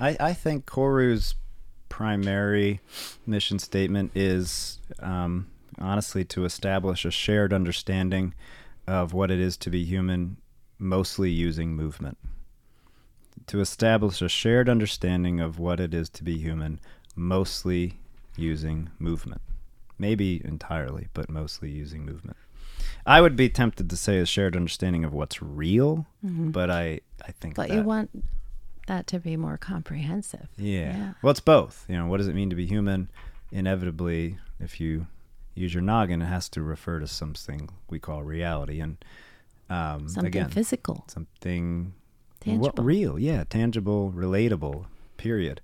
I, I think Koru's primary mission statement is um, honestly to establish a shared understanding of what it is to be human, mostly using movement. To establish a shared understanding of what it is to be human, mostly using movement. Maybe entirely, but mostly using movement. I would be tempted to say a shared understanding of what's real, but I, I think Mm-hmm. But you want that to be more comprehensive. yeah. Yeah. Well, it's both. You know, what does it mean to be human? Inevitably, if you use your noggin, it has to refer to something we call reality, and um, Something again, physical. something Tangible. Real, yeah, tangible, relatable. Period.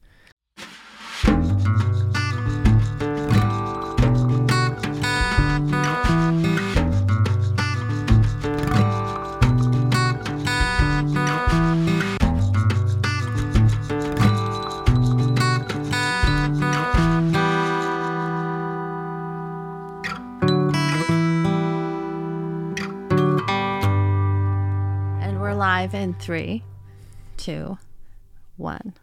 Live in three, two, one.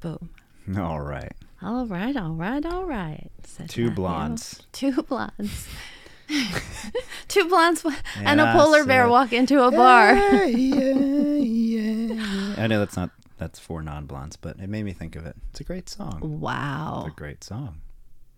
Boom. All right, All right, all right, all right. two blondes. Two blondes. two blondes and a polar bear so- walk into a bar. yeah, yeah. I know that's not that's for non-blondes, but it made me think of it. It's a great song. Wow. It's a great song.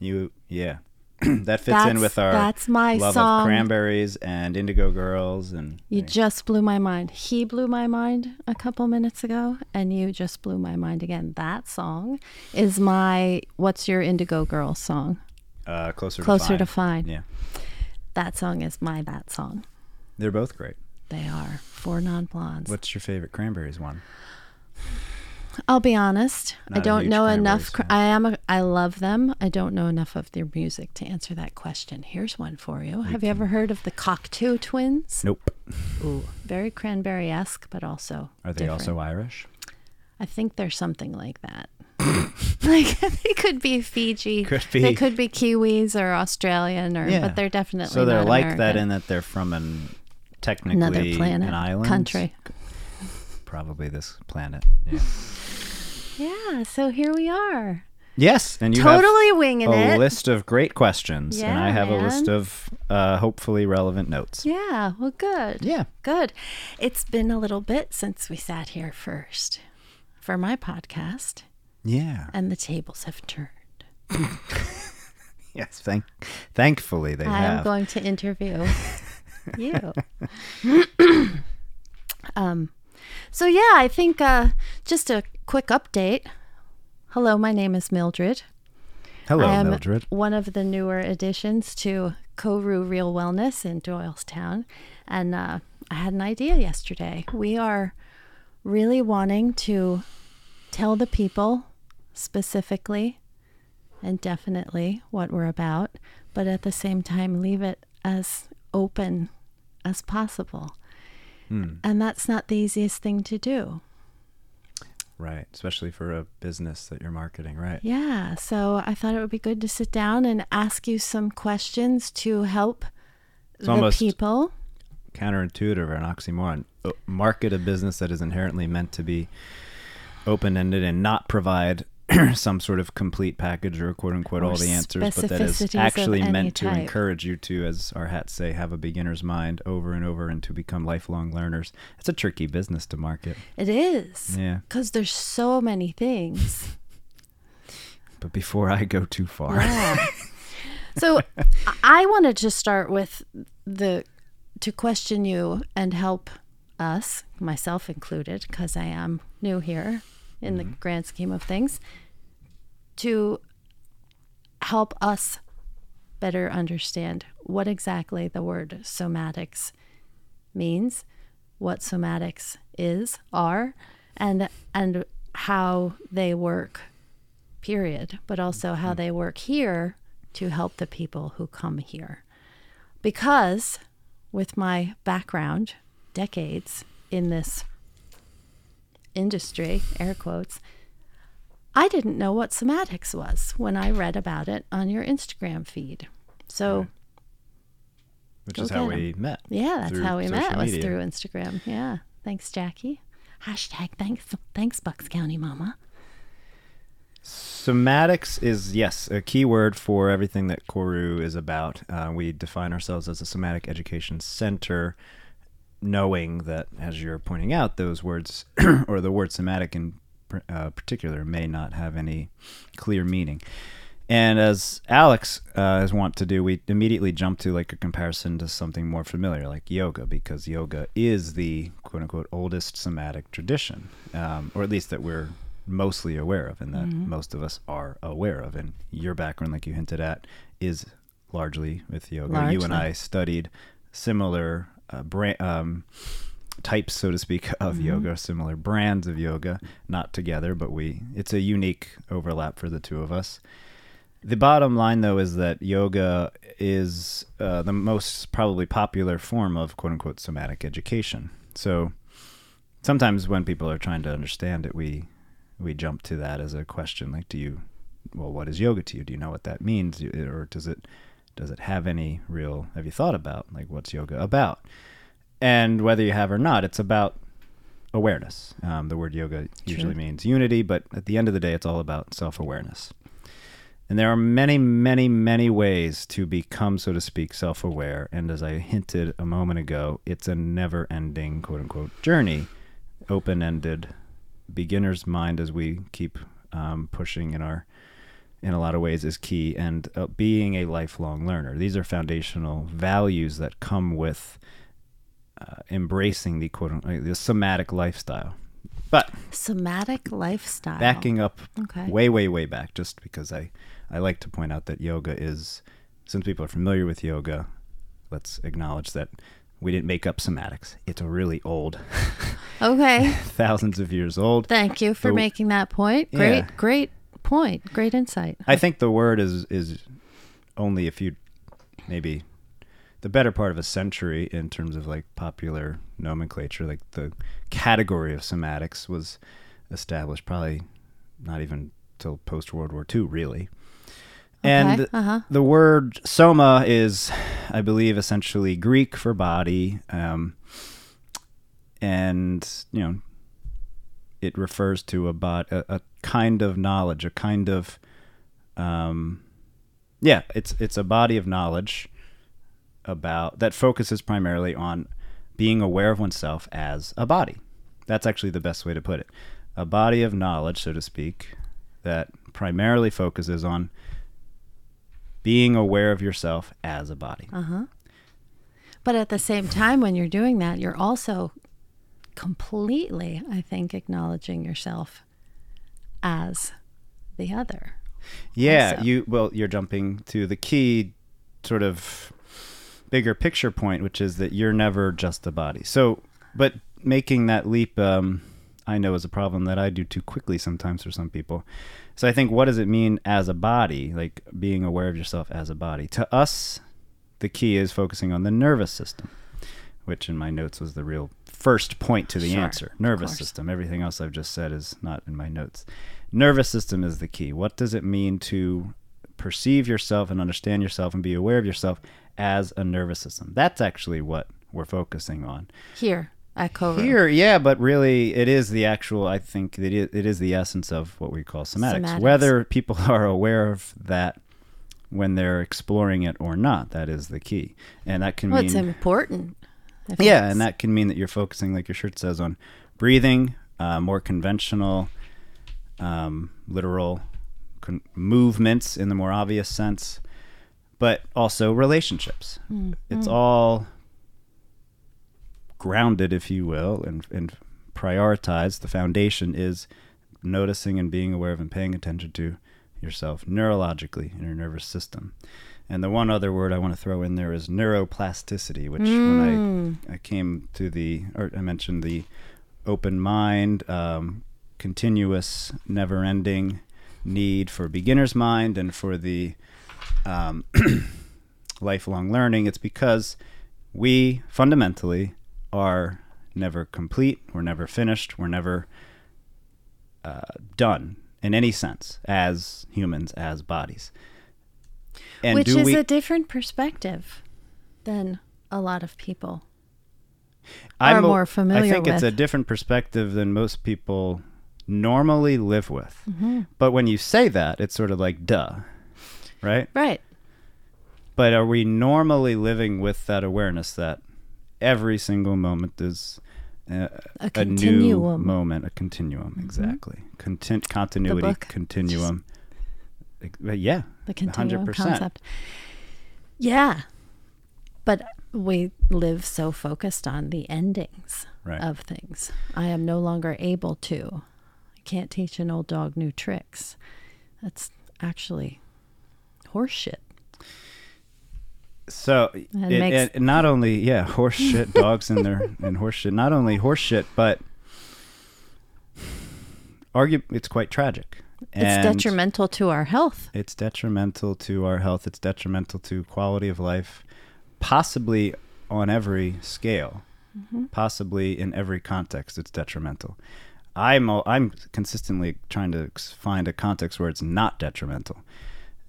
You, yeah, that fits in with our that's my love song. of cranberries and Indigo Girls, and You just blew my mind. He blew my mind a couple minutes ago, and you just blew my mind again. That song is my What's Your Indigo Girl song. uh, closer Closer to to fine. Fine. Yeah, That song is my that song. they're both great. They are four non blondes. What's your favorite cranberries one? I'll be honest. Not I don't know enough. Cr- I am. A, I love them. I don't know enough of their music to answer that question. Here's one for you. Have you ever heard of the Cocteau Twins? Nope. Ooh, very cranberry esque, but also. Are they different. also Irish? I think they're something like that. like they could be Fiji. Could They could be Kiwis or Australian, or but they're definitely so they're like that in that they're from an technically another planet, an island country. Probably this planet. Yeah. Yeah. So here we are, yes, and you totally have winging a it. list of great questions, and I Yeah, have a list of uh, hopefully relevant notes. Yeah. Well, good. Yeah. Good. It's been a little bit since we sat here first for my podcast, Yeah. and the tables have turned. Yes. Thank. Thankfully, they I have. am going to interview you. um, so yeah, I think uh, just a quick update. Hello, my name is Mildred. Hello, I am Mildred. one of the newer additions to Koru Real Wellness in Doylestown, and uh, I had an idea yesterday. We are really wanting to tell the people specifically and definitely what we're about, but at the same time leave it as open as possible. Hmm. And that's not the easiest thing to do. Right. Especially for a business that you're marketing. Right. Yeah, so I thought it would be good to sit down and ask you some questions to help the almost- people. counterintuitive or an oxymoron. Market a business that is inherently meant to be open ended and not provide some sort of complete package or quote unquote Or all the answers, but that is actually meant to type. encourage you to, as our hats say, have a beginner's mind over and over and to become lifelong learners. It's a tricky business to market. It is. Yeah. Because there's so many things. But before I go too far, Yeah. so I- I wanted to start with the to question you and help us, myself included, because I am new here in the mm-hmm. grand scheme of things, to help us better understand what exactly the word somatics means, what somatics is, are, and and how they work period, but also how mm-hmm. they work here to help the people who come here. Because with my background, decades in this industry, air quotes, I didn't know what somatics was when I read about it on your Instagram feed. So, which is how 'em. we met. yeah, that's how we met social was through Instagram. Yeah. Thanks, Jackie. Hashtag thanks, thanks, Bucks County Mama. Somatics is, yes, a key word for everything that Koru is about. Uh, we define ourselves as a somatic education center, knowing that, as you're pointing out, those words, or the word somatic in uh, particular, may not have any clear meaning. And as Alex uh, is wont to do, we immediately jump to like a comparison to something more familiar, like yoga, because yoga is the quote unquote oldest somatic tradition, um, or at least that we're mostly aware of and that mm-hmm. most of us are aware of. And your background, like you hinted at, is largely with yoga. Largely. You and I studied similar uh, brand. Um, types so to speak of mm-hmm. yoga similar brands of yoga not together but we it's a unique overlap for the two of us the bottom line, though, is that yoga is uh, the most probably popular form of quote unquote somatic education. So sometimes when people are trying to understand it, we we jump to that as a question like, do you, well, what is yoga to you? Do you know what that means, or does it does it have any real? Have you thought about like what's yoga about? And whether you have or not, it's about awareness. Um, the word yoga usually means unity, but at the end of the day, it's all about self awareness. And there are many, many, many ways to become, so to speak, self aware. And as I hinted a moment ago, it's a never ending, quote unquote, journey, open ended, beginner's mind as we keep um, pushing in our. In a lot of ways, is key, and uh, being a lifelong learner. These are foundational values that come with uh, embracing the quote unquote the somatic lifestyle. But somatic lifestyle. Backing up okay. way, way, way back, just because I I like to point out that yoga is, since people are familiar with yoga, let's acknowledge that we didn't make up somatics. It's really old. Okay. Thousands of years old. Thank you for making that point. Great, yeah. great point. Great insight. I think the word is is only a few, maybe the better part of a century in terms of like popular nomenclature. Like the category of somatics was established probably not even till post World War II, really. And uh-huh. the word soma is, I believe, essentially Greek for body. Um, and, you know, it refers to a, bot, a, a kind of knowledge, a kind of, um, yeah, it's, it's a body of knowledge about that focuses primarily on being aware of oneself as a body. That's actually the best way to put it. A body of knowledge, so to speak, that primarily focuses on being aware of yourself as a body. Uh-huh. But at the same time, when you're doing that, you're also completely, I think, acknowledging yourself as the other. Yeah, also. you well, you're jumping to the key sort of bigger picture point, which is that you're never just a body. So, but making that leap, um, I know is a problem that I do too quickly sometimes for some people. So I think what does it mean as a body, like being aware of yourself as a body? To us, the key is focusing on the nervous system, which in my notes was the real first point to the sure, answer. Nervous system. Everything else I've just said is not in my notes. Nervous system is the key. What does it mean to perceive yourself and understand yourself and be aware of yourself as a nervous system? That's actually what we're focusing on. Here at Here, yeah, but really, it is the actual. I think it is, it is the essence of what we call somatics. somatics. Whether people are aware of that when they're exploring it or not, that is the key, and that can well, mean it's important. Yeah, and that can mean that you're focusing, like your shirt says, on breathing, uh, more conventional, um, literal con- movements in the more obvious sense, but also relationships. Mm-hmm. It's all grounded, if you will, and, and prioritized, the foundation is noticing and being aware of and paying attention to yourself neurologically in your nervous system. And the one other word I want to throw in there is neuroplasticity, which mm. when I, hmm. I came to the, or I mentioned the open mind, um, continuous, never ending need for beginner's mind and for the um, lifelong learning, it's because we fundamentally are never complete, we're never finished, we're never uh, done in any sense as humans, as bodies. And Which is we... a different perspective than a lot of people are a- more familiar I think it's a different perspective than most people normally live with. Mm-hmm. But when you say that, it's sort of like duh, right? right. But are we normally living with that awareness that every single moment is uh, A a new continuum. Mm-hmm. moment, a continuum, exactly. Contin- continuity, continuum. Yeah, the continuum 100%. concept. Yeah. But we live so focused on the endings Right. of things. I am no longer able to. I can't teach an old dog new tricks. That's actually horseshit. So it, makes- it- not only yeah horse shit dogs in there and horse shit not only horse shit but argue it's quite tragic. It's detrimental to our health. It's detrimental to our health. It's detrimental to quality of life, possibly on every scale, Mm-hmm. possibly in every context. It's detrimental. I'm I'm consistently trying to find a context where it's not detrimental,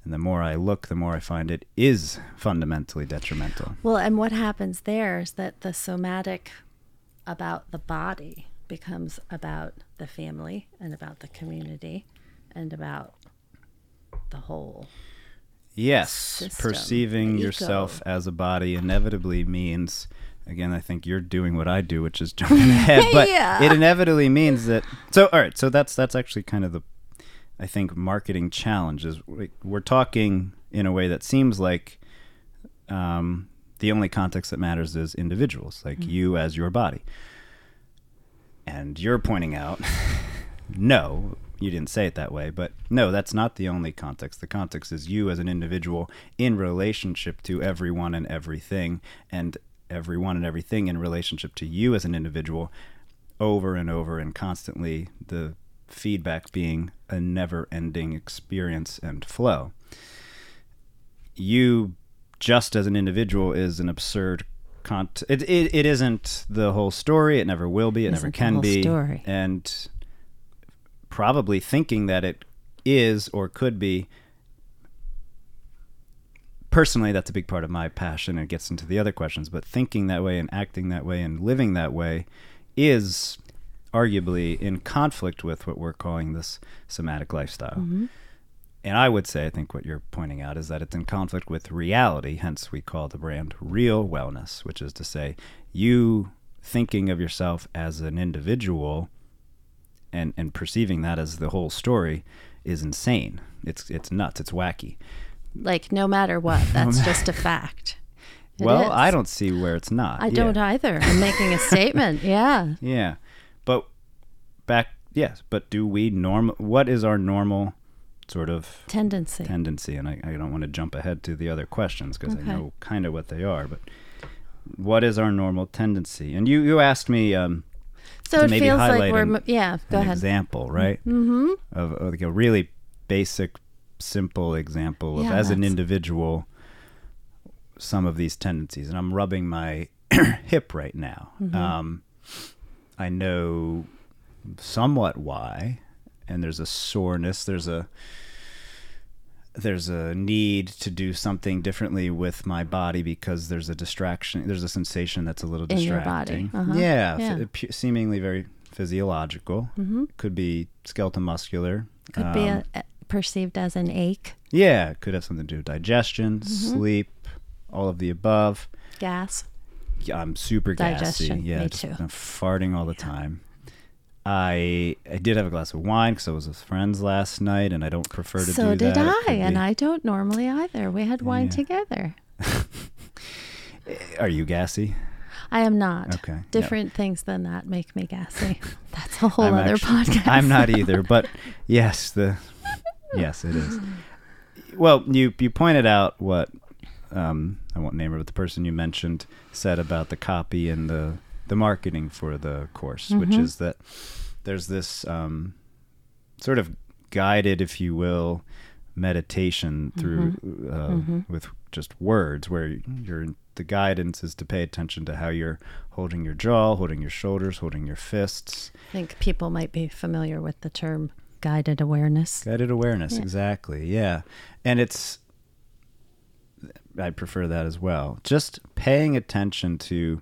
and the more I look, the more I find it is fundamentally detrimental. Well, and what happens there is that the somatic about the body becomes about the family and about the community and about the whole. Yes, system, perceiving yourself as a body inevitably means, again, I think you're doing what I do, which is jumping ahead, but Yeah. it inevitably means that. So, all right, so that's that's actually kind of the, I think, marketing challenge is we- we're talking in a way that seems like, um, the only context that matters is individuals, like Mm-hmm. you as your body, and you're pointing out, no, you didn't say it that way, but no, that's not the only context. The context is you as an individual in relationship to everyone and everything, and everyone and everything in relationship to you as an individual over and over and constantly, the feedback being a never ending experience and flow. You, just as an individual, is an absurd. Cont- it, it, it isn't the whole story. It never will be. It never can be. story. And probably thinking that it is or could be. Personally that's a big part of my passion and gets into the other questions but thinking that way and acting that way and living that way is arguably in conflict with what we're calling this somatic lifestyle. Mm-hmm. And i would say i think what you're pointing out is that it's in conflict with reality hence we call the brand real wellness which is to say you thinking of yourself as an individual and and perceiving that as the whole story is insane. It's it's nuts. It's wacky. Like, no matter what, that's just a fact. It well, is. I don't see where it's not. I Yeah. don't either. I'm making a statement. Yeah. Yeah, but back. Yes, but do we norm? What is our normal sort of Tendency. tendency? And I, I don't want to jump ahead to the other questions because Okay. I know kind of what they are. But what is our normal tendency? And you you asked me. Um, so it feels like we're, an- yeah, go an ahead. example, right? Mm-hmm. Of, of like a really basic, simple example of Yeah, as an individual, some of these tendencies. And I'm rubbing my hip right now. Mm-hmm. Um, I know somewhat why, and there's a soreness. There's a there's a need to do something differently with my body because there's a distraction. There's a sensation that's a little In your distracting. body. Uh-huh. Yeah, Yeah. f- seemingly very physiological. Mm-hmm. Could be skeletal muscular. Could be Um, a, a- perceived as an ache, yeah, could have something to do with digestion, Mm-hmm. sleep, all of the above. gas. Yeah, I'm super gassy. Yeah, me too. I'm farting all the time. I I did have a glass of wine because I was with friends last night, and I don't prefer to So do did that. I, and be- I don't normally either. We had wine Yeah. together. Are you gassy? I am not. Okay, yeah. Different things than that make me gassy. That's a whole I'm other actu- podcast. I'm not either, but yes, the yes, it is. Well, you you pointed out what um, I won't name her, but the person you mentioned said about the copy and the the marketing for the course, which Mhm. is that there's this um, sort of guided, if you will, meditation through uh, Mhm. with just words, where you're the guidance is to pay attention to how you're holding your jaw, holding your shoulders, holding your fists. I think people might be familiar with the term guided awareness. Guided awareness, Yeah. exactly. Yeah. And it's, I prefer that as well. Just paying attention to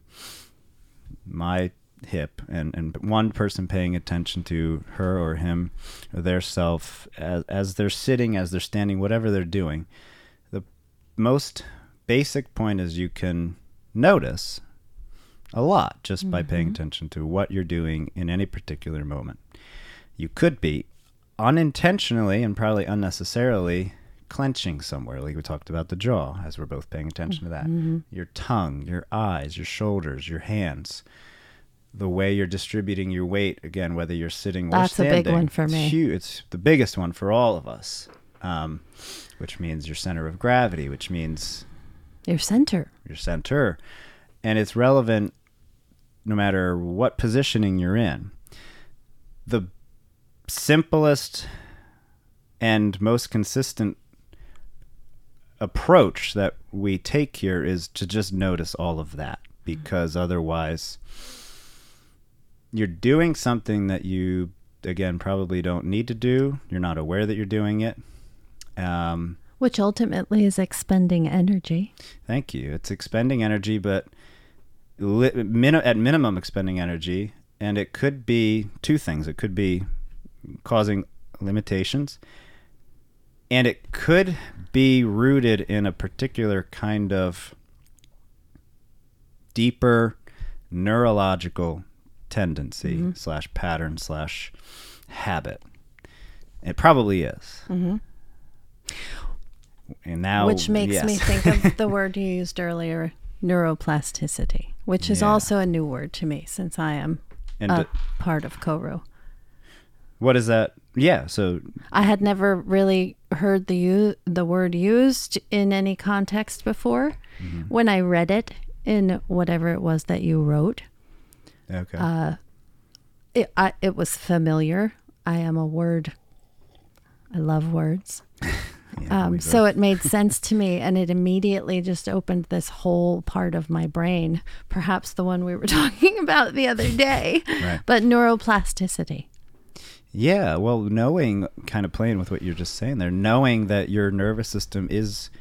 my hip and, and one person paying attention to her or him or their self as, as they're sitting, as they're standing, whatever they're doing. The most basic point is you can notice a lot just by paying mm-hmm. attention to what you're doing in any particular moment. You could be unintentionally and probably unnecessarily clenching somewhere, like we talked about the jaw, as we're both paying attention to that. Your tongue, your eyes, your shoulders, your hands, the way you're distributing your weight, again, whether you're sitting or That's a big one for it's me. It's the biggest one for all of us, um, which means your center of gravity, which means Your center. your center. And it's relevant no matter what positioning you're in. The simplest and most consistent approach that we take here is to just notice all of that because otherwise you're doing something that you again probably don't need to do you're not aware that you're doing it um, Which ultimately is expending energy. Thank you. It's expending energy, but li- min- at minimum expending energy, and it could be two things. It could be causing limitations, and it could be rooted in a particular kind of deeper neurological tendency slash pattern slash habit. It probably is. Mm-hmm. And now, which makes yes. me think of the word you used earlier, neuroplasticity, which is Yeah. also a new word to me since I am And a d- part of Koru. what is that? Yeah. So I had never really heard the the word used in any context before. Mm-hmm. When I read it in whatever it was that you wrote, okay. Uh, it I, it was familiar. I am a word. I love words. Yeah, Um, so it made sense to me, and it immediately just opened this whole part of my brain, perhaps the one we were talking about the other day, Right. but neuroplasticity. Yeah, well, knowing, kind of playing with what you're just saying there, knowing that your nervous system is,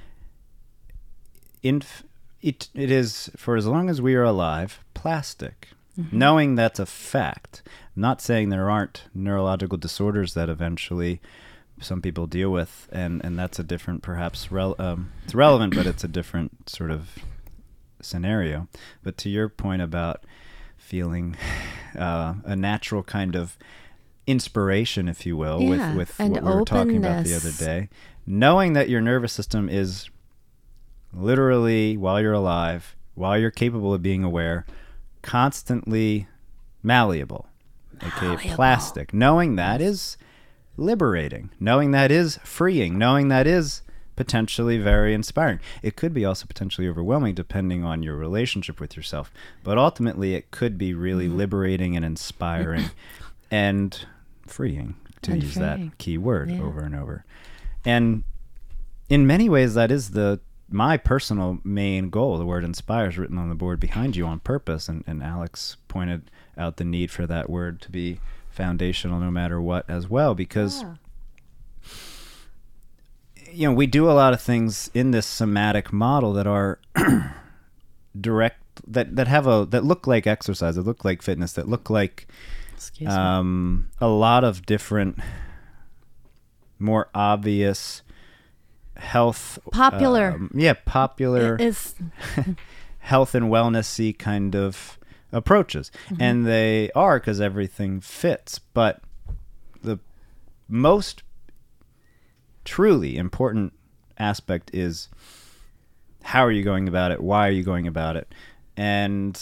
inf- it, it is, for as long as we are alive, plastic. Knowing that's a fact. I'm not saying there aren't neurological disorders that eventually some people deal with, and, and that's a different, perhaps, rel- um, it's relevant, but it's a different sort of scenario. But to your point about feeling uh, a natural kind of inspiration, if you will, Yeah, with, with what we were talking about the other day. Knowing that your nervous system is literally, while you're alive, while you're capable of being aware, constantly malleable, aka Malleable. plastic. Knowing that is liberating. Knowing that is freeing. Knowing that is potentially very inspiring. It could be also potentially overwhelming depending on your relationship with yourself. But ultimately, it could be really Mm-hmm. liberating and inspiring and freeing, to And use freeing. that key word Yeah. over and over. And in many ways, that is the my personal main goal. The word inspires written on the board behind you on purpose. And, and Alex pointed out the need for that word to be foundational no matter what as well, because ah. you know, we do a lot of things in this somatic model that are direct that that have a that look like exercise, that look like fitness, that look like Excuse me. um, a lot of different, more obvious health Popular. um, yeah, popular Is health and wellnessy kind of approaches, and they are because everything fits. But the most truly important aspect is how are you going about it? Why are you going about it? And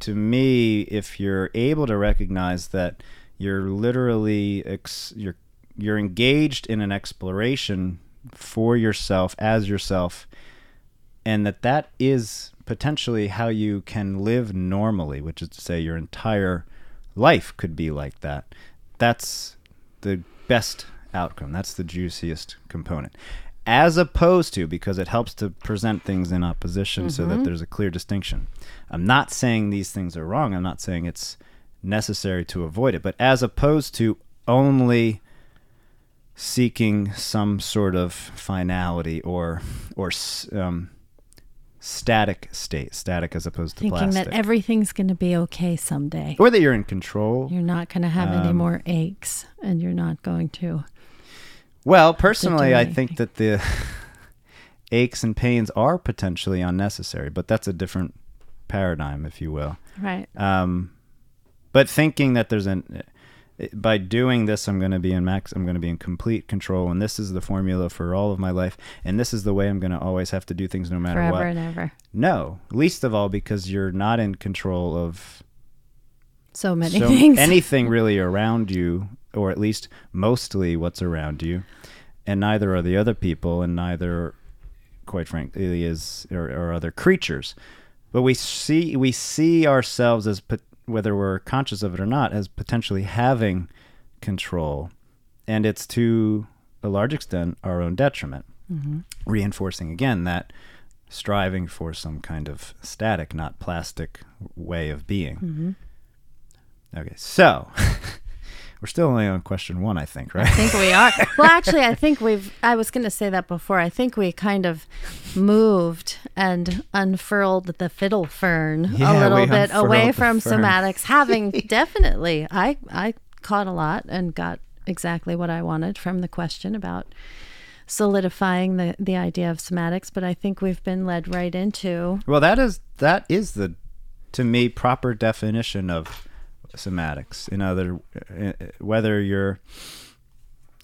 to me, if you're able to recognize that you're literally ex- you're you're engaged in an exploration for yourself as yourself and that that is potentially how you can live normally which is to say your entire life could be like that that's the best outcome. That's the juiciest component as opposed to because it helps to present things in opposition so that there's a clear distinction i'm not saying these things are wrong i'm not saying it's necessary to avoid it but as opposed to only seeking some sort of finality or or um, static state, static as opposed to Thinking plastic. that everything's going to be okay someday. or that you're in control. You're not going to have any Um, more aches and you're not going to. Well, personally, I think that the aches and pains are potentially unnecessary, but that's a different paradigm, if you will. Right. Um, but thinking that there's an by doing this, I'm going to be in max. I'm going to be in complete control, and this is the formula for all of my life, and this is the way I'm going to always have to do things, no matter Forever what. and ever. No, least of all because you're not in control of So many so things. anything really around you, or at least mostly what's around you, and neither are the other people, and neither, quite frankly, is or, or other creatures. But we see we see ourselves as whether we're conscious of it or not as potentially having control, and it's to a large extent our own detriment, Mhm. reinforcing again that striving for some kind of static, not plastic way of being. Mhm. Okay, so we're still only on question one, I think, right? I think we are. Well, actually, I think we've. I was going to say that before. I think we kind of moved and unfurled the fiddle fern Yeah, a little bit away from fern. somatics. Having definitely, I I caught a lot and got exactly what I wanted from the question about solidifying the the idea of somatics. But I think we've been led right into well, that is that is the to me proper definition of somatics. In other, uh, whether you're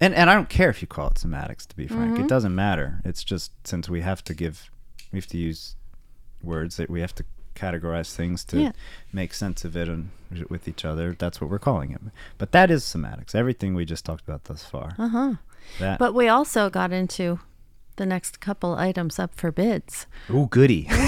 and and I don't care if you call it somatics. To be frank, Mm-hmm. it doesn't matter. It's just since we have to give, we have to use words that we have to categorize things to Yeah. make sense of it and with each other. That's what we're calling it. But that is somatics. Everything we just talked about thus far. uh huh. But we also got into the next couple items up for bids. oh goody.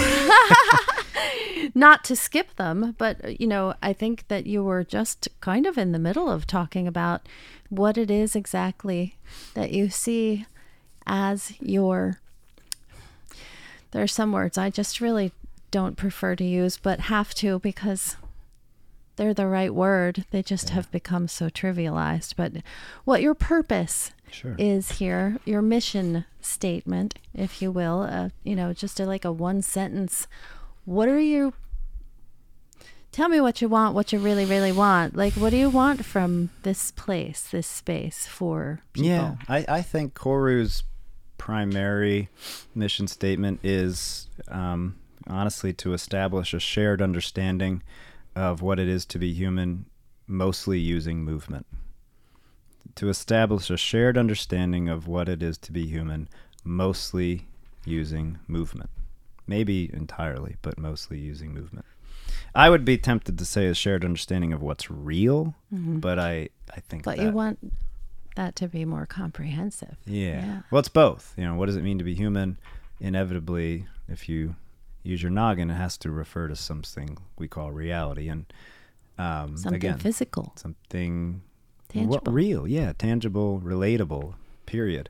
not to skip them, but uh, you know, I think that you were just kind of in the middle of talking about what it is exactly that you see as your. There are some words I just really don't prefer to use, but have to because they're the right word. They just have become so trivialized. But what your purpose Sure. is here, your mission statement, if you will, uh, you know, just a, like a one sentence. What are you? Tell me what you want, what you really, really want. Like, what do you want from this place, this space for people? Yeah, I, I think Koru's primary mission statement is um, honestly to establish a shared understanding of what it is to be human, mostly using movement. To establish a shared understanding of what it is to be human, mostly using movement. Maybe entirely, but mostly using movement. I would be tempted to say a shared understanding of what's real, but I, I think Mm-hmm. But that you want that to be more comprehensive. yeah. Yeah. Well, it's both. You know, what does it mean to be human? Inevitably, if you use your noggin, it has to refer to something we call reality, and um, Something again, physical, something tangible. what, real, yeah, tangible, relatable. Period.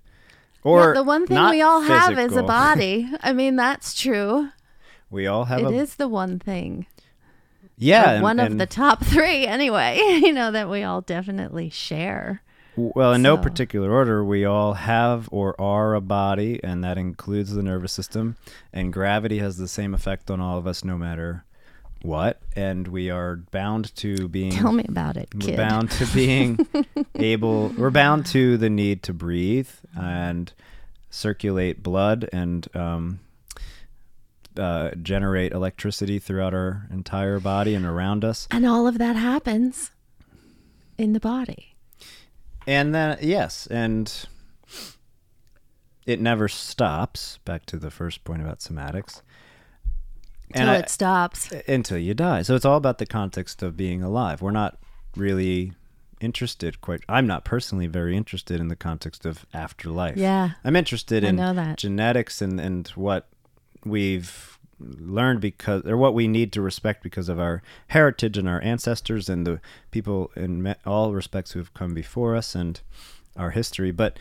Yeah, Or the one thing we all have is a body. I mean, that's true. We all have It a is the one thing. yeah, and- one of and- the top three, anyway, you know, that we all definitely share. Well, in no particular order, we all have or are a body, and that includes the nervous system. And gravity has the same effect on all of us, no matter what. And we are bound to being Tell me about it, we're kid. bound to being able. We're bound to the need to breathe and circulate blood and um, uh, generate electricity throughout our entire body and around us. And all of that happens in the body. And then yes, and it never stops. Back to the first point about somatics. I- it stops. until you die. So it's all about the context of being alive. We're not really interested quite I'm not personally very interested in the context of afterlife. Yeah. I'm interested I in genetics and and what we've learned because or what we need to respect because of our heritage and our ancestors and the people in all respects who have come before us and our history but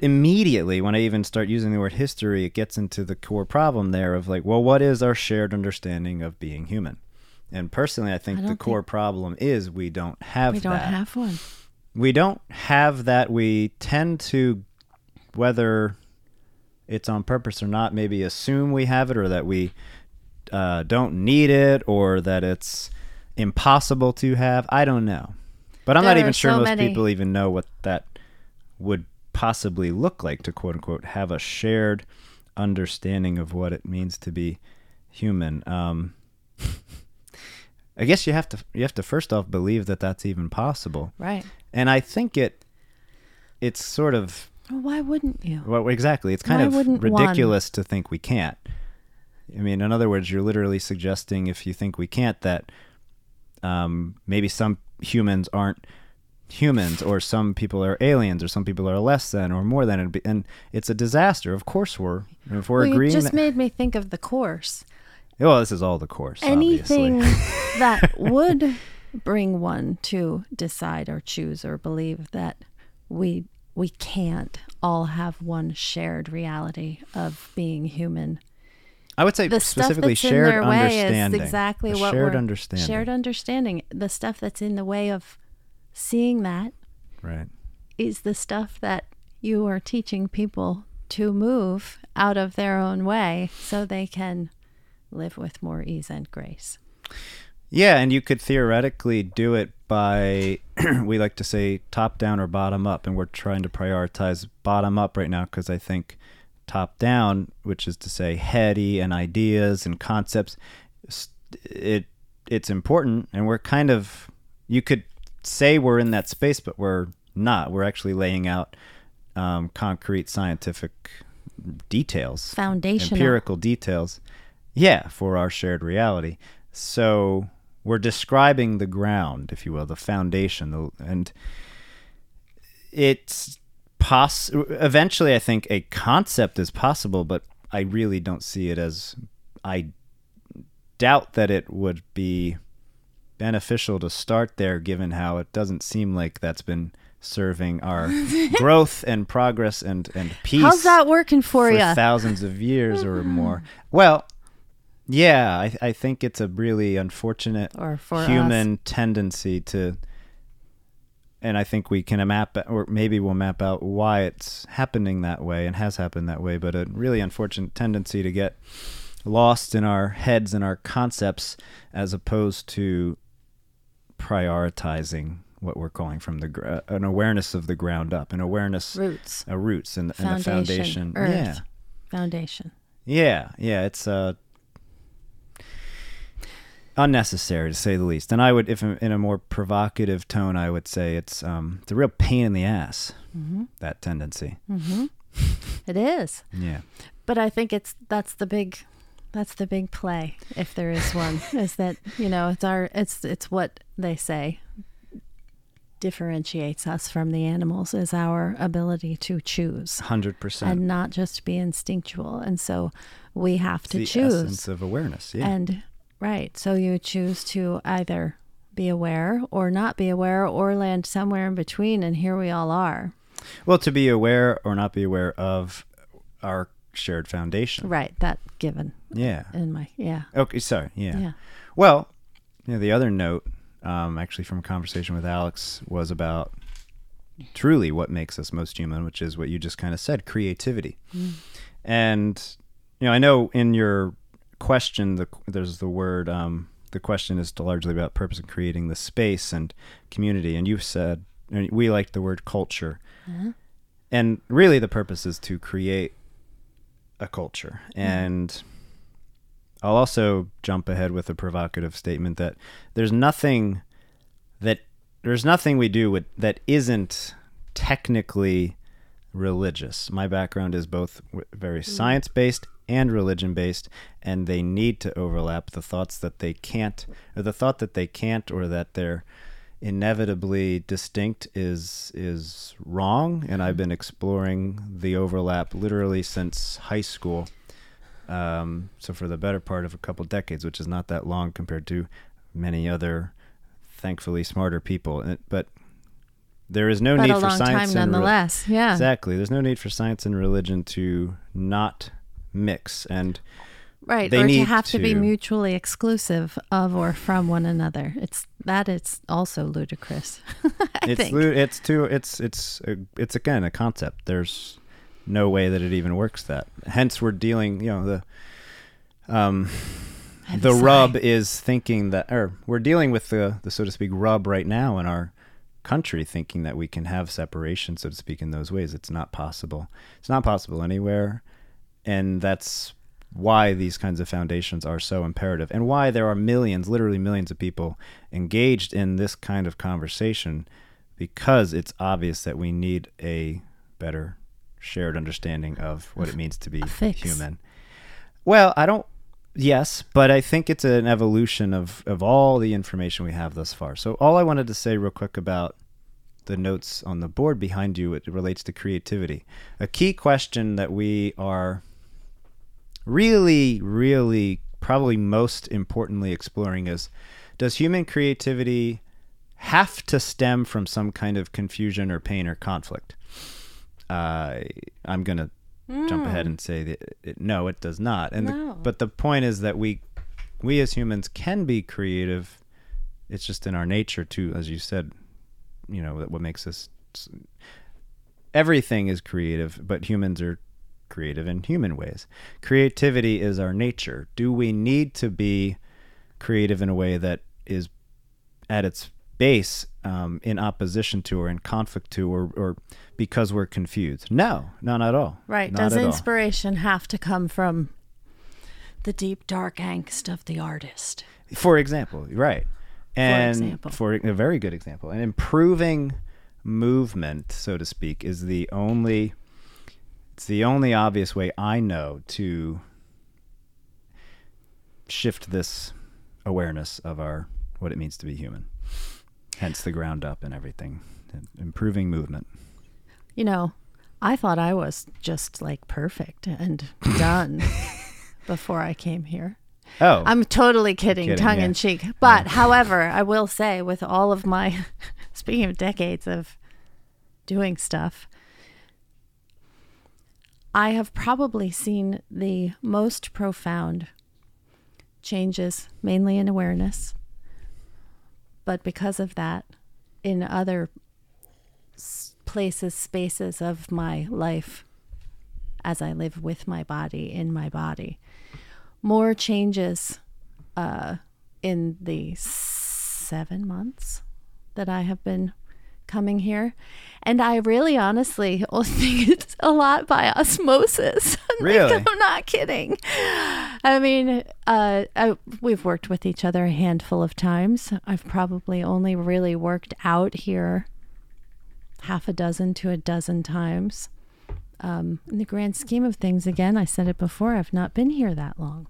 immediately when i even start using the word history it gets into the core problem there of like well what is our shared understanding of being human and personally i think I the core problem is we don't have We don't that have one. we don't have that we tend to whether it's on purpose or not, maybe assume we have it or that we uh, don't need it or that it's impossible to have. I don't know. But I'm There not even sure so most many- people even know what that would possibly look like to quote unquote have a shared understanding of what it means to be human. Um, I guess you have to you have to first off believe that that's even possible, Right. and I think it it's sort of Well, why wouldn't you? well, exactly. It's kind Why of wouldn't one? ridiculous to think we can't. I mean, in other words, you're literally suggesting if you think we can't, that um, maybe some humans aren't humans, or some people are aliens, or some people are less than, or more than, and be- and it's a disaster. Of course, we're if we're well, you agreeing. just made me think of the course. well, this is all the course. Anything that would bring one to decide or choose or believe that we we can't all have one shared reality of being human. I would say The stuff specifically that's in shared their way is exactly A what shared we're understanding. shared understanding. The stuff that's in the way of seeing that right. is the stuff that you are teaching people to move out of their own way so they can live with more ease and grace. Yeah, and you could theoretically do it by, we like to say top down or bottom up, and we're trying to prioritize bottom up right now because I think top down, which is to say heady and ideas and concepts, it it's important, and we're kind of you could say we're in that space, but we're not. We're actually laying out um, concrete scientific details Foundational. empirical details yeah for our shared reality so we're describing the ground if you will the foundation the, and it's poss eventually i think a concept is possible but i really don't see it as i doubt that it would be beneficial to start there given how it doesn't seem like that's been serving our growth and progress and and peace How's that working for, for you? thousands of years or more. Well, yeah, I, I think it's a really unfortunate Or for us. human tendency to, and I think we can map, or maybe we'll map out why it's happening that way and has happened that way, but a really unfortunate tendency to get lost in our heads and our concepts as opposed to prioritizing what we're calling from the gr- uh, an awareness of the ground up, an awareness Roots, uh, roots and, and the foundation, earth, Yeah, foundation. yeah, yeah. It's uh, unnecessary to say the least. And I would, if in a more provocative tone, I would say it's um, it's a real pain in the ass. Mm-hmm. That tendency. It is, Yeah. but I think it's that's the big, that's the big play, if there is one, is that you know it's our it's it's what they say differentiates us from the animals is our ability to choose Hundred percent. and not just be instinctual, and so we have to The choose. essence of awareness. Yeah. And right, so you choose to either be aware or not be aware or land somewhere in between and here we all are. well, to be aware or not be aware of our shared foundation. Right, that given Yeah. in my yeah. Okay. Sorry. Yeah. Yeah. Well, you know, the other note, um, actually from a conversation with Alex, was about truly what makes us most human, which is what you just kind of said, creativity. And you know, I know in your question, the, there's the word. Um, the question is largely about purpose and creating the space and community. And you said and we like the word culture, and really the purpose is to create a culture and. I'll also jump ahead with a provocative statement that there's nothing that there's nothing we do with, that isn't technically religious. My background is both very hmm. science based and religion based, and they need to overlap. The thoughts that they can't, or the thought that they can't, or that they're inevitably distinct is is wrong. And I've hmm. been exploring the overlap literally since high school. Um, so for the better part of a couple decades, which is not that long compared to many other, thankfully smarter people. But there is no But need for science time nonetheless. yeah. Exactly. There's no need for science and religion to not mix. And Right. They or to have to, be mutually exclusive of or from one another. It's that it's also ludicrous. I it's think. lu- it's too it's it's a, it's again a concept. There's no way that it even works that. Hence, we're dealing, you know, the um, the rub is thinking that, or we're dealing with the, the so to speak rub right now in our country, thinking that we can have separation, so to speak, in those ways. It's not possible. It's not possible anywhere, and that's why these kinds of foundations are so imperative, and why there are millions, literally millions of people engaged in this kind of conversation, because it's obvious that we need a better shared understanding of what it means to be human. Well, I don't. Yes, but I think it's an evolution of of all the information we have thus far. So all I wanted to say real quick about the notes on the board behind you it relates to creativity. A key question that we are really really probably most importantly exploring is does human creativity have to stem from some kind of confusion or pain or conflict? Uh, I'm going to jump ahead and say that it, no, it does not. And No. the, but the point is that we we as humans can be creative. It's just in our nature to, as you said, you know, what makes us everything is creative, but humans are creative in human ways. Creativity is our nature. Do we need to be creative in a way that is at its base um, in opposition to or in conflict to or, or because we're confused? No, not at all. Right. Not Does at all. inspiration have to come from the deep, dark angst of the artist? For example, right. And example. for a very good example, and improving movement, so to speak, is the only it's the only obvious way I know to shift this awareness of our what it means to be human. Hence the ground up and everything. Improving movement. You know, I thought I was just like perfect and done before I came here. Oh, I'm totally kidding, Kidding, tongue yeah. in cheek. But however, I will say, with all of my, speaking of decades of doing stuff, I have probably seen the most profound changes, mainly in awareness. But because of that, in other places, spaces of my life, as I live with my body, in my body, more changes uh, in the seven months that I have been coming here. And I really honestly think it's a lot by osmosis. Like, Really? I'm not kidding. I mean, uh, I, we've worked with each other a handful of times. I've probably only really worked out here half a dozen to a dozen times. Um, in the grand scheme of things, again, I said it before, I've not been here that long.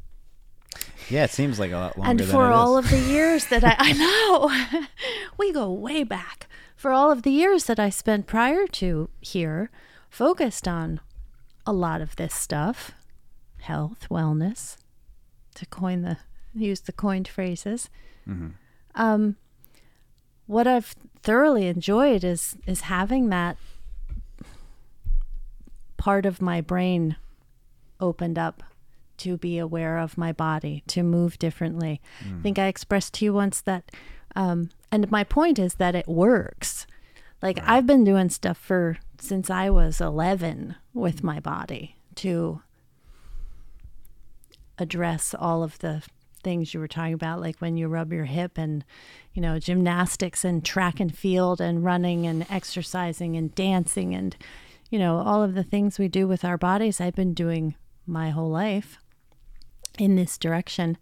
yeah, it seems like a lot longer And than for all of the years that I, I know, we go way back. For all of the years that I spent prior to here, focused on a lot of this stuff health, wellness, to coin the, use the coined phrases. Mm-hmm. Um, what I've thoroughly enjoyed is is having that part of my brain opened up to be aware of my body, to move differently. I think I expressed to you once that, um, and my point is that it works. Like I've been doing stuff for since I was 11 with my body to address all of the things you were talking about, like when you rub your hip and, you know, gymnastics and track and field and running and exercising and dancing and, you know, all of the things we do with our bodies. I've been doing my whole life in this direction.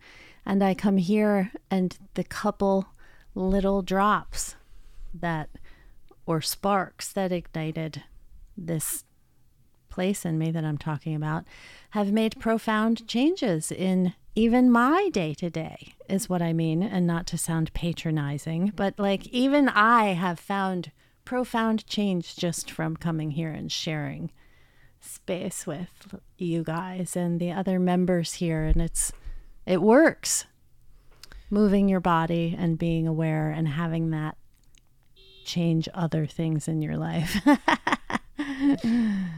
And I come here and the couple little drops that, or sparks that ignited this place in me that I'm talking about have made profound changes in even my day to day, is what I mean. And not to sound patronizing, but like even I have found profound change just from coming here and sharing space with you guys and the other members here. And it's, it works. Moving your body and being aware and having that change other things in your life.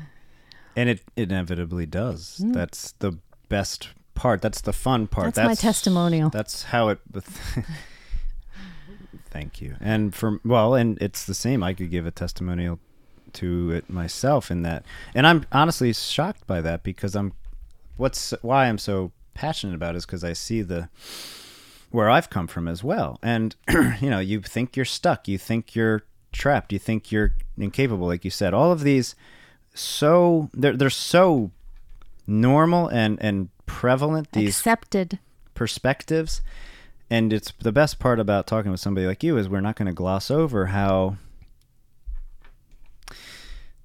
And it inevitably does. That's the best part. That's the fun part. Mm. That's my testimonial. That's how it. Thank you. And for well, and it's the same. I could give a testimonial to it myself in that, and I'm honestly shocked by that because I'm what's why I'm so passionate about it is because I see the where I've come from as well, and you know, you think you're stuck, you think you're trapped, you think you're incapable, like you said, all of these so they're they're so normal and and prevalent these Accepted. perspectives. And it's the best part about talking with somebody like you is we're not going to gloss over how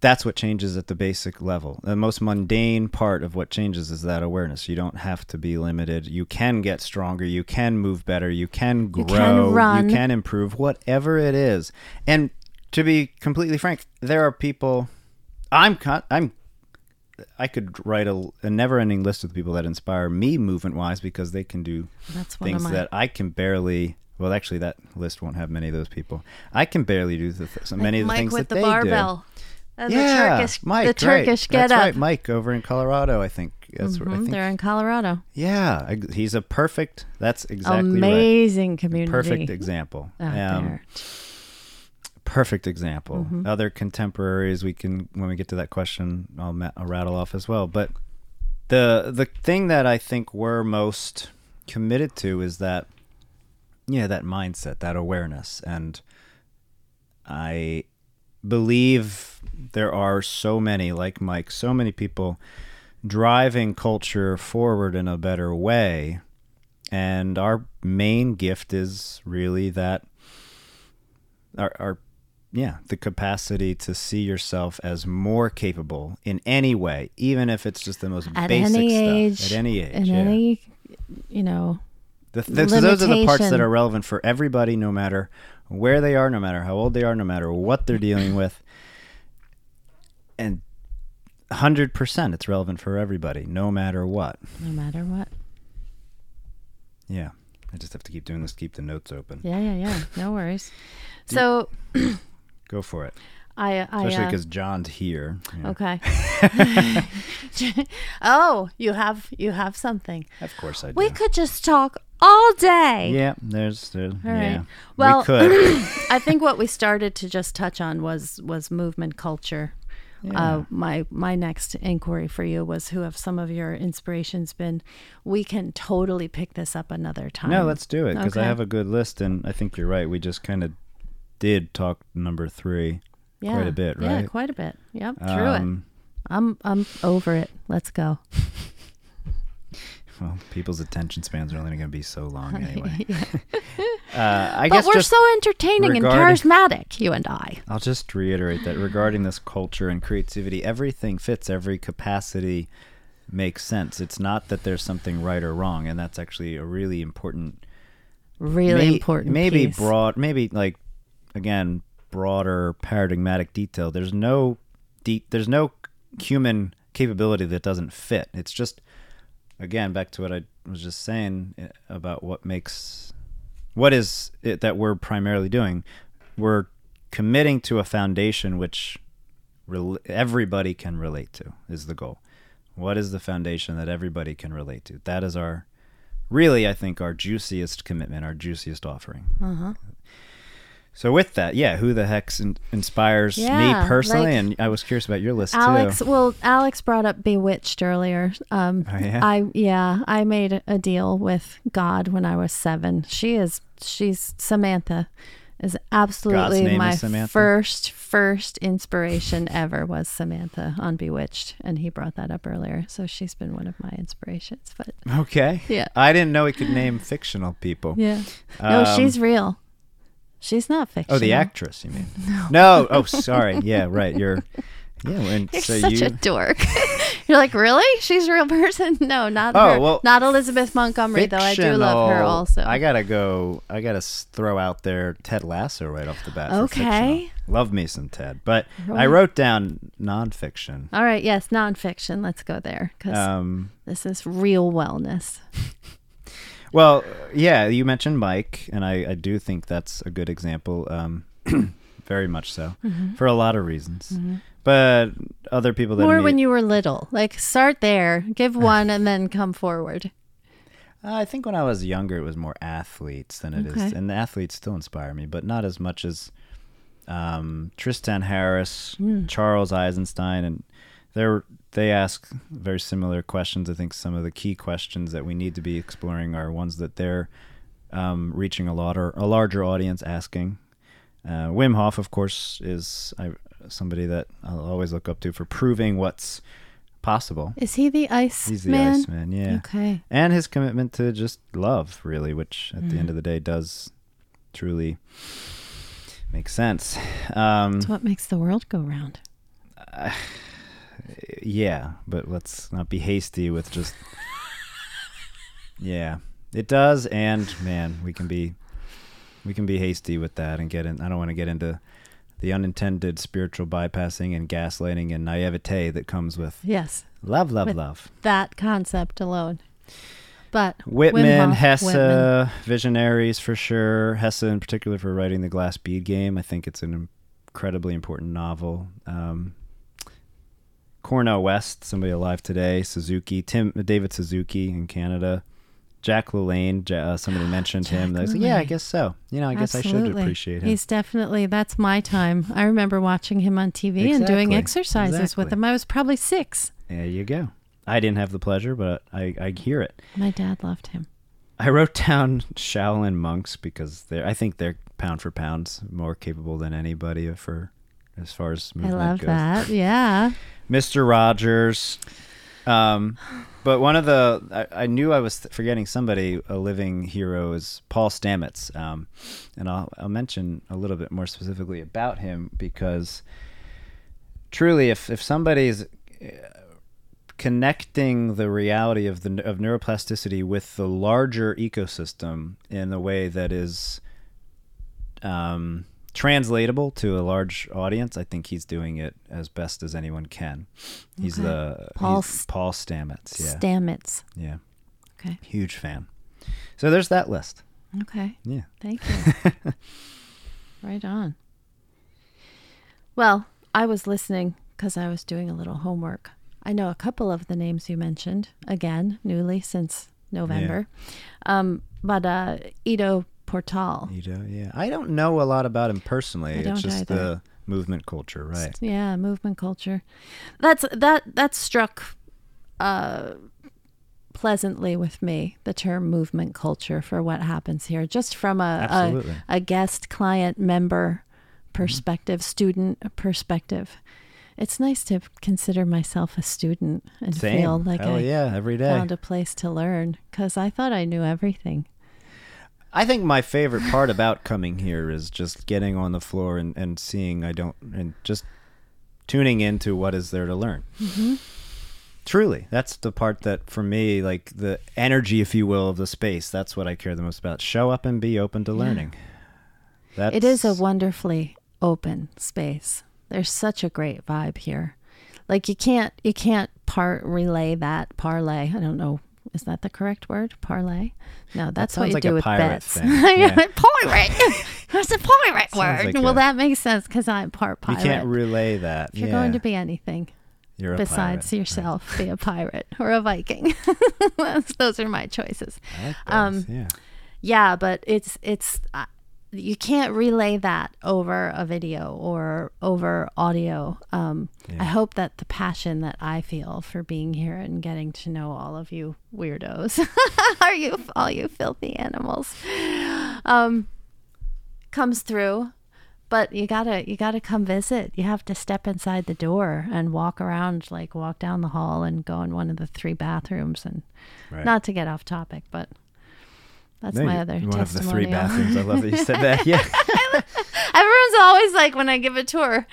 that's what changes at the basic level. The most mundane part of what changes is that awareness. You don't have to be limited. You can get stronger. You can move better. You can grow. can run. You can improve. Whatever it is. And to be completely frank, there are people. I'm. I'm. I could write a, a never-ending list of people that inspire me movement-wise because they can do things that I can barely. Well, actually, that list won't have many of those people. I can barely do the th- so many of the Mike things with that the they barbell. And yeah, the Turkish, Mike, the right. Turkish That's get up. right, Mike over in Colorado. I think that's what I think. They're in Colorado. Yeah, he's a perfect. That's exactly right. Amazing community. Perfect example. out Um, there. perfect example. Mm-hmm. Other contemporaries, we can when we get to that question, I'll, ma- I'll rattle off as well. But the the thing that I think we're most committed to is that, yeah, that mindset, that awareness, and I believe there are so many like Mike, so many people driving culture forward in a better way. And our main gift is really that our, our yeah, the capacity to see yourself as more capable in any way, even if it's just the most At basic any stuff. age. At any age. In yeah. any, you know, The, th- so those are the parts that are relevant for everybody, no matter where they are, no matter how old they are, no matter what they're dealing with. And 100% it's relevant for everybody, no matter what. no matter what. Yeah. I just have to keep doing this, keep the notes open. Yeah, yeah, yeah. No worries. So Go for it. I, I Especially uh, because John's here. Yeah. okay. oh, you have you have something. Of course I do. We could just talk all day. Yeah, there's, there's All right. yeah. Well, we could. I think what we started to just touch on was was movement culture. Uh, my my next inquiry for you was who have some of your inspirations been? We can totally pick this up another time. no, let's do it because I have a good list, and I think you're right. We just kind of did talk number three yeah. quite a bit, right? Yeah, quite a bit. Yep, through it. Um, I'm I'm over it. Let's go. Well, people's attention spans are only going to be so long anyway. Uh, I But we're so entertaining and charismatic, you and I. I'll just reiterate that regarding this culture and creativity, everything fits. Every capacity makes sense. It's not that there's something right or wrong, and that's actually a really important Really may- important. maybe piece. broad maybe like again broader paradigmatic detail there's no de- there's no human capability that doesn't fit it's just again back to what i was just saying eh, about what makes what is it that we're primarily doing? We're committing to a foundation which rel- everybody can relate to is the goal. What is the foundation that everybody can relate to? That is our really i think our juiciest commitment our juiciest offering. Uh-huh. So with that yeah who the heck in- inspires Yeah, me personally like- and i was curious about your list too. Alex, too well, Alex brought up Bewitched earlier. Um, Oh, yeah? I yeah, I made a deal with God when I was seven. She is she's Samantha is absolutely my is first first inspiration ever was Samantha on Bewitched, and he brought that up earlier. So she's been one of my inspirations. But okay Yeah. i didn't know we could name fictional people yeah, no, Um, she's real. She's not fictional. oh the actress you mean no oh sorry yeah right you're yeah and You're so such you a dork. You're like, really? She's a real person? No, not Oh, her. well, not Elizabeth Montgomery, though. I do love her also. I gotta go. I gotta throw out there Ted Lasso right off the bat. Okay. fictional. love me some Ted, but I wrote down nonfiction. All right, yes, nonfiction. Let's go there because Um, this is real wellness. Well, yeah, you mentioned Mike, and I, I do think that's a good example. Um, very much so, Mm-hmm. for a lot of reasons. But other people that Or imme- when you were little. Like, start there, give one, and then come forward. Uh, I think when I was younger, it was more athletes than it is, Okay. and the athletes still inspire me, but not as much as um, Tristan Harris, Hmm. Charles Eisenstein, and they're they ask very similar questions. I think some of the key questions that we need to be exploring are ones that they're um, reaching a lot or a larger audience asking. Uh, Wim Hof, of course, is I, somebody that I'll always look up to for proving what's possible. Is he the ice He's the man? Iceman, yeah Okay. and his commitment to just love really which at the Mm. end of the day does truly make sense um It's what makes the world go round. Yeah but let's not be hasty with just yeah it does and man we can be we can be hasty with that and get in i don't want to get into the unintended spiritual bypassing and gaslighting and naivete that comes with Yes. love love With love That concept alone. But Whitman, Hof, Hesse, Whitman. visionaries for sure. Hesse, in particular, for writing the Glass Bead Game. I think it's an incredibly important novel. Um, Cornel West, somebody alive today. Suzuki, Tim, David Suzuki in Canada. Jack LaLanne, uh, somebody mentioned him. I was like, yeah, I guess so. You know, I guess I should appreciate him. He's definitely that's my time. I remember watching him on TV and doing Exactly. exercises with him. I was probably six. there you go. I didn't have the pleasure, but I, I hear it. My dad loved him. I wrote down Shaolin monks because they're I think they're pound for pounds more capable than anybody for as far as movement I love goes. that. Yeah. Mr. Rogers. Um, but one of the I, I knew I was forgetting somebody a living hero is Paul Stamets, um, and I'll I'll mention a little bit more specifically about him because truly, if if somebody's uh, connecting the reality of the of neuroplasticity with the larger ecosystem in a way that is um, translatable to a large audience, I think he's doing it as best as anyone can. He's Okay. the Paul he's Paul Stamets. Yeah, Stamets. yeah, Okay. huge fan. So there's that list. Okay. Yeah. Thank you. right on. Well, I was listening because I was doing a little homework. I know a couple of the names you mentioned, again, newly since November. Um, but uh, Ido Portal. Ido, yeah. I don't know a lot about him personally. It's just either. the movement culture, right? Yeah, movement culture. That's that that struck uh pleasantly with me, the term movement culture for what happens here. Just from a a, a guest client member perspective, student perspective. It's nice to consider myself a student and Same. feel like Hell I yeah, every day. found a place to learn because I thought I knew everything. I think my favorite part about coming here is just getting on the floor and, and seeing I don't and just tuning into what is there to learn. Mm-hmm. Truly, that's the part that for me, like the energy, if you will, of the space. That's what I care the most about. Show up and be open to learning. That's, It is a wonderfully open space. There's such a great vibe here. Like you can't you can't part relay that parlay. I don't know. Is that the correct word? Parlay? No, that's what sounds you like do a with pirate bets. thing. Yeah. pirate. That's a pirate word. like well, a- that makes sense because I'm part pirate. you can't relay that. if you're yeah. going to be anything You're besides pirate. yourself, be a pirate or a Viking. Those are my choices. Like Um, yeah. Yeah, but it's it's you can't relay that over a video or over audio. Um, Yeah. I hope that the passion that I feel for being here and getting to know all of you weirdos, are you all you filthy animals, um, comes through. But you gotta you gotta come visit. You have to step inside the door and walk around, like walk down the hall and go in one of the three bathrooms. And Right. not to get off topic, but that's No, my other one of the three bathrooms. I love that you said that. Yeah. Everyone's always like when I give a tour,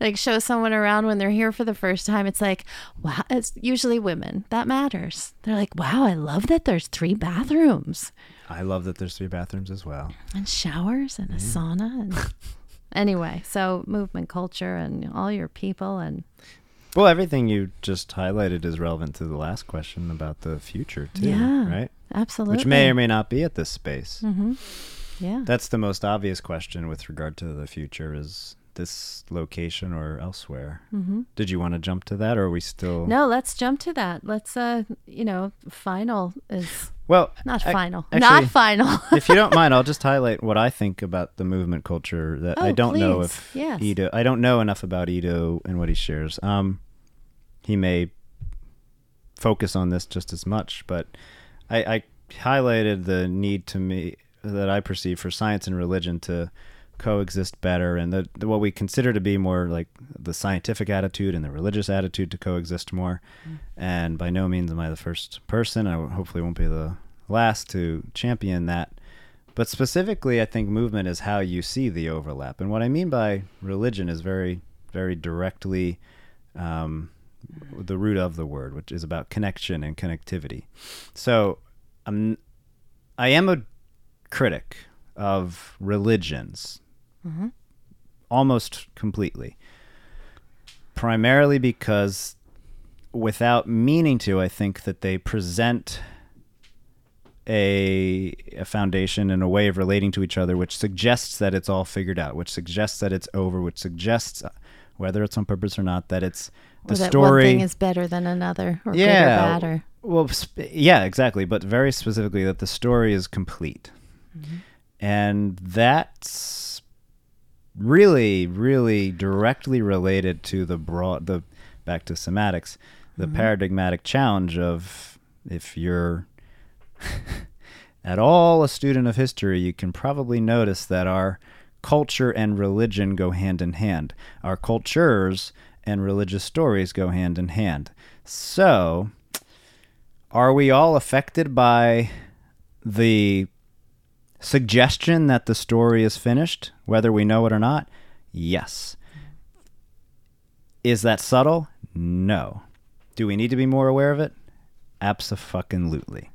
like show someone around when they're here for the first time. It's like, wow, it's usually women. That matters. They're like, wow, I love that there's three bathrooms I love that there's three bathrooms as well. and showers and a sauna. And anyway, so movement culture and all your people and Well, everything you just highlighted is relevant to the last question about the future too, Yeah. right? absolutely, Which may or may not be at this space. hmm yeah, That's the most obvious question with regard to the future is this location or elsewhere. hmm Did you want to jump to that or are we still No, let's jump to that. Let's uh, you know, final is Well, Not final. actually, Not final. if you don't mind, I'll just highlight what I think about the movement culture. That I Oh, don't know please. if Yes. Ido. I don't know enough about Ido and what he shares. Um, he may focus on this just as much, but I, I highlighted the need to me that I perceive for science and religion to coexist better, and the, the what we consider to be more like the scientific attitude and the religious attitude to coexist more. And by no means am I the first person. I hopefully won't be the last to champion that. But specifically, I think movement is how you see the overlap. And what I mean by religion is very, very directly um, the root of the word, which is about connection and connectivity. So, I'm, I am a critic of religions almost completely, primarily because without meaning to, I think that they present a, a foundation and a way of relating to each other which suggests that it's all figured out, which suggests that it's over, which suggests, uh, whether it's on purpose or not, that it's the that story. one thing is better than another, or good or yeah, bad, or well, sp- yeah, exactly. But very specifically, that the story is complete, and that's really, really directly related to the broad, the back to semantics, the mm-hmm. paradigmatic challenge of if you're at all a student of history, you can probably notice that our culture and religion go hand in hand. Our cultures and religious stories go hand in hand. So, are we all affected by the suggestion that the story is finished, whether we know it or not? Yes. Is that subtle? No. Do we need to be more aware of it? Absolutely.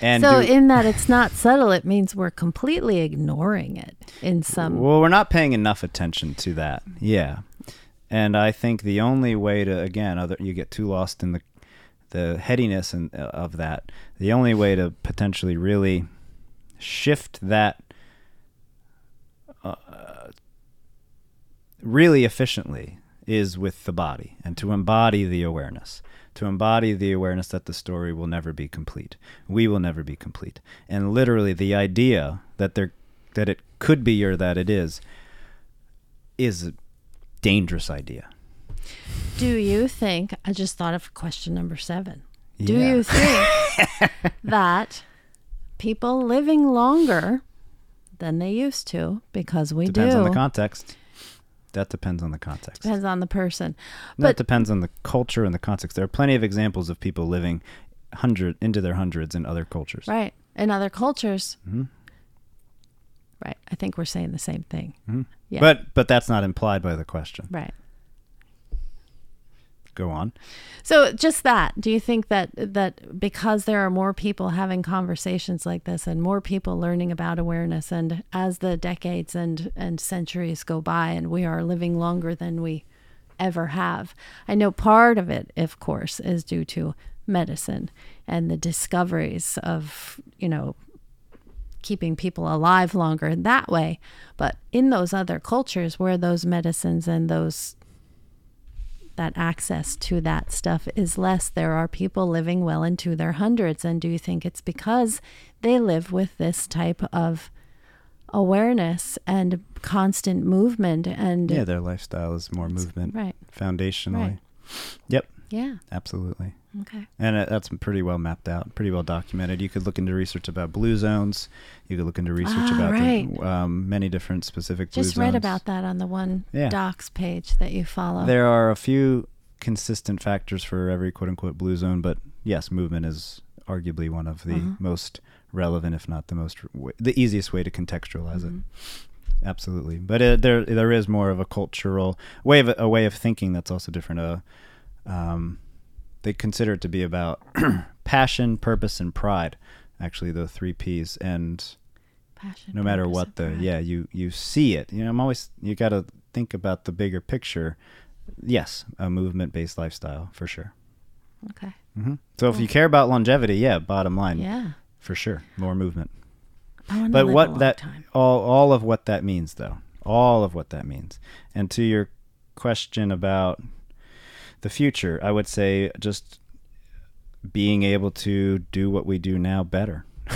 And so do- in that it's not subtle, it means we're completely ignoring it in some. Well, we're not paying enough attention to that. Yeah. And I think the only way to again, other you get too lost in the the headiness and uh, of that. The only way to potentially really shift that uh, really efficiently is with the body and to embody the awareness to embody the awareness that the story will never be complete we will never be complete and literally the idea that there that it could be or that it is is a dangerous idea Do you think? I just thought of question number seven. Do Yeah. you think that people living longer than they used to because we depends do on the context that depends on the context depends on the person. that But depends on the culture and the context there are plenty of examples of people living hundred into their hundreds in other cultures right in other cultures, Mhm. right? I think we're saying the same thing. Mhm. Yeah. but but that's not implied by the question Right. Go on So just that, do you think that that because there are more people having conversations like this and more people learning about awareness and as the decades and and centuries go by and we are living longer than we ever have. I know part of it of course is due to medicine and the discoveries of, you know, keeping people alive longer in that way. But in those other cultures where those medicines and those that access to that stuff is less, there are people living well into their hundreds. And do you think it's because they live with this type of awareness and constant movement and yeah their lifestyle is more movement right. foundationally. Right. yep. Yeah. Absolutely okay and it, that's pretty well mapped out pretty well documented you could look into research about blue zones you could look into research Ah, about right. the, um, many different specific just read zones. about that on the one Yeah. docs page that you follow There are a few consistent factors for every quote unquote blue zone, but yes, movement is arguably one of the Mhm. most relevant, if not the most, the easiest way to contextualize Mhm. it. Absolutely, but it, there there is more of a cultural way of a way of thinking that's also different. Uh, um, they consider it to be about passion, purpose, and pride. Actually, the three P's, and Passion, no matter what the pride. yeah you you see it. You know i'm always you got to think about the bigger picture. Yes a movement based lifestyle for sure. Okay. Hmm so if you care about longevity yeah bottom line yeah. for sure more movement. But what that time. all all of what that means though all of what that means. And to your question about the future i would say just being able to do what we do now better,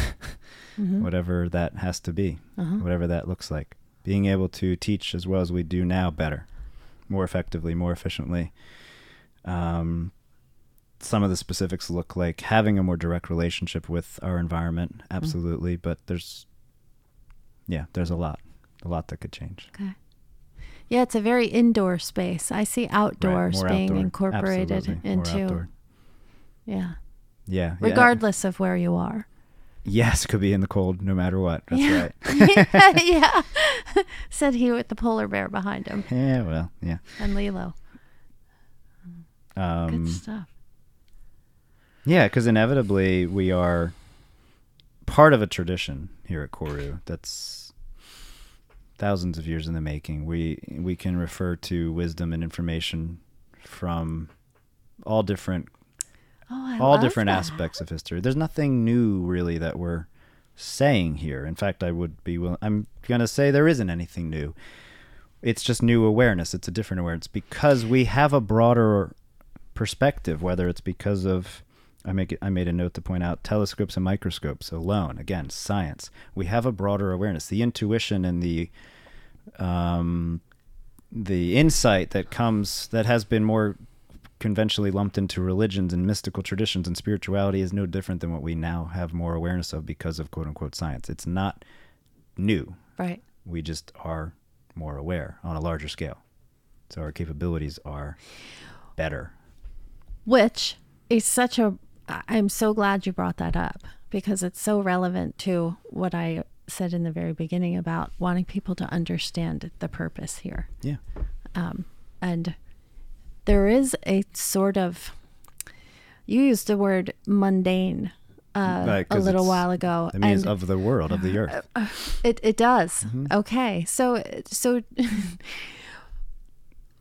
Mhm. whatever that has to be, Uh-huh. whatever that looks like. Being able to teach as well as we do now better, more effectively, more efficiently. Um, some of the specifics look like having a more direct relationship with our environment, absolutely. But there's, yeah, there's a lot, a lot that could change. Okay. Yeah, it's a very indoor space. I see outdoors more being outdoor. incorporated Absolutely. Into yeah, Yeah, yeah. regardless of where you are. Yes, could be in the cold no matter what. That's Yeah. right. yeah. Said he with the polar bear behind him yeah, well, yeah. and Lilo. Um, Good stuff. yeah, because inevitably we are part of a tradition here at Koru that's thousands of years in the making. We we can refer to wisdom and information from all different Oh, all different that. aspects of history. There's nothing new really that we're saying here. In fact, I would be willing, I'm going to say there isn't anything new. It's just new awareness. It's a different awareness because we have a broader perspective, whether it's because of I make it, I made a note to point out telescopes and microscopes alone. Again, science. We have a broader awareness. The intuition and the um, the insight that comes that has been more conventionally lumped into religions and mystical traditions and spirituality is no different than what we now have more awareness of because of quote unquote science. It's not new. Right. We just are more aware on a larger scale. So our capabilities are better. Which is such a. I'm so glad you brought that up because it's so relevant to what I said in the very beginning about wanting people to understand the purpose here. Yeah. Um, and there is a sort of. You used the word mundane uh, Right, a little while ago. It means and- of the world, of the earth. It it does. Mm-hmm. Okay. So so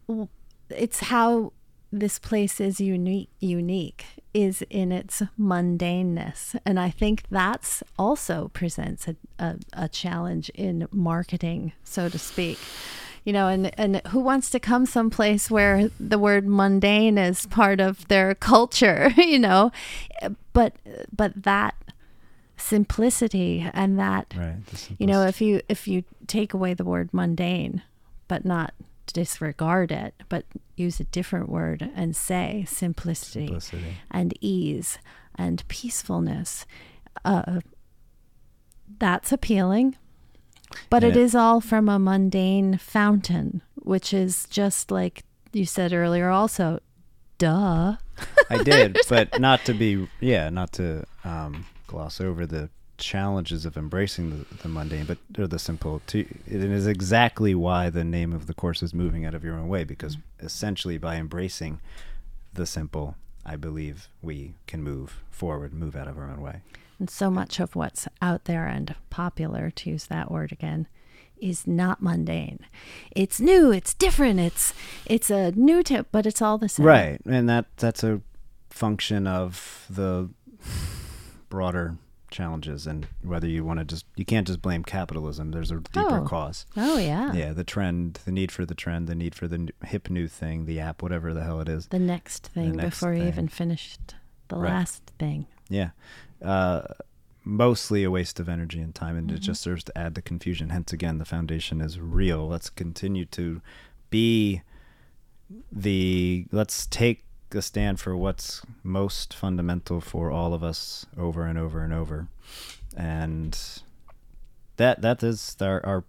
it's how this place is unique unique is in its mundaneness. And i think that's also presents a, a, a challenge in marketing so to speak. You know and and who wants to come someplace where the word mundane is part of their culture you know? But but that simplicity and that Right. you know if you if you take away the word mundane but not disregard it but use a different word and say simplicity, simplicity. and ease and peacefulness. Uh, that's appealing but it it- is all from a mundane fountain which is just like you said earlier also duh. I did, but not to be, yeah, not to um, gloss over the challenges of embracing the, the mundane, but or the simple. To, it is exactly why the name of the course is moving out of your own way, because mm-hmm. essentially by embracing the simple, I believe we can move forward, move out of our own way. And so much of what's out there and popular, to use that word again, is not mundane. It's new, it's different, it's it's a new tip, but it's all the same. Right, and that that's a function of the broader challenges, and whether you want to just you can't just blame capitalism. There's a deeper Oh. cause. Oh yeah. yeah the trend the need for the trend the need for the hip new thing the app whatever the hell it is The next thing next before you even finished the Right. last thing. yeah uh, mostly a waste of energy and time and it Mm-hmm. just serves to add the confusion hence again the foundation is real let's continue to be the let's take a stand for what's most fundamental for all of us over and over and over and that that is our, our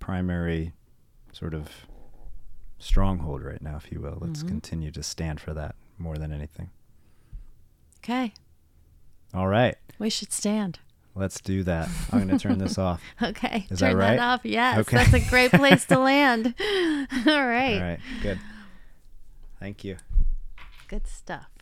primary sort of stronghold right now if you will let's Mhm. continue to stand for that more than anything Okay. all right We should stand. let's do that i'm going to turn this off Okay. Is that Turn right? off. Yes. Okay. That's a great place to land. all right. all right good thank you Good stuff.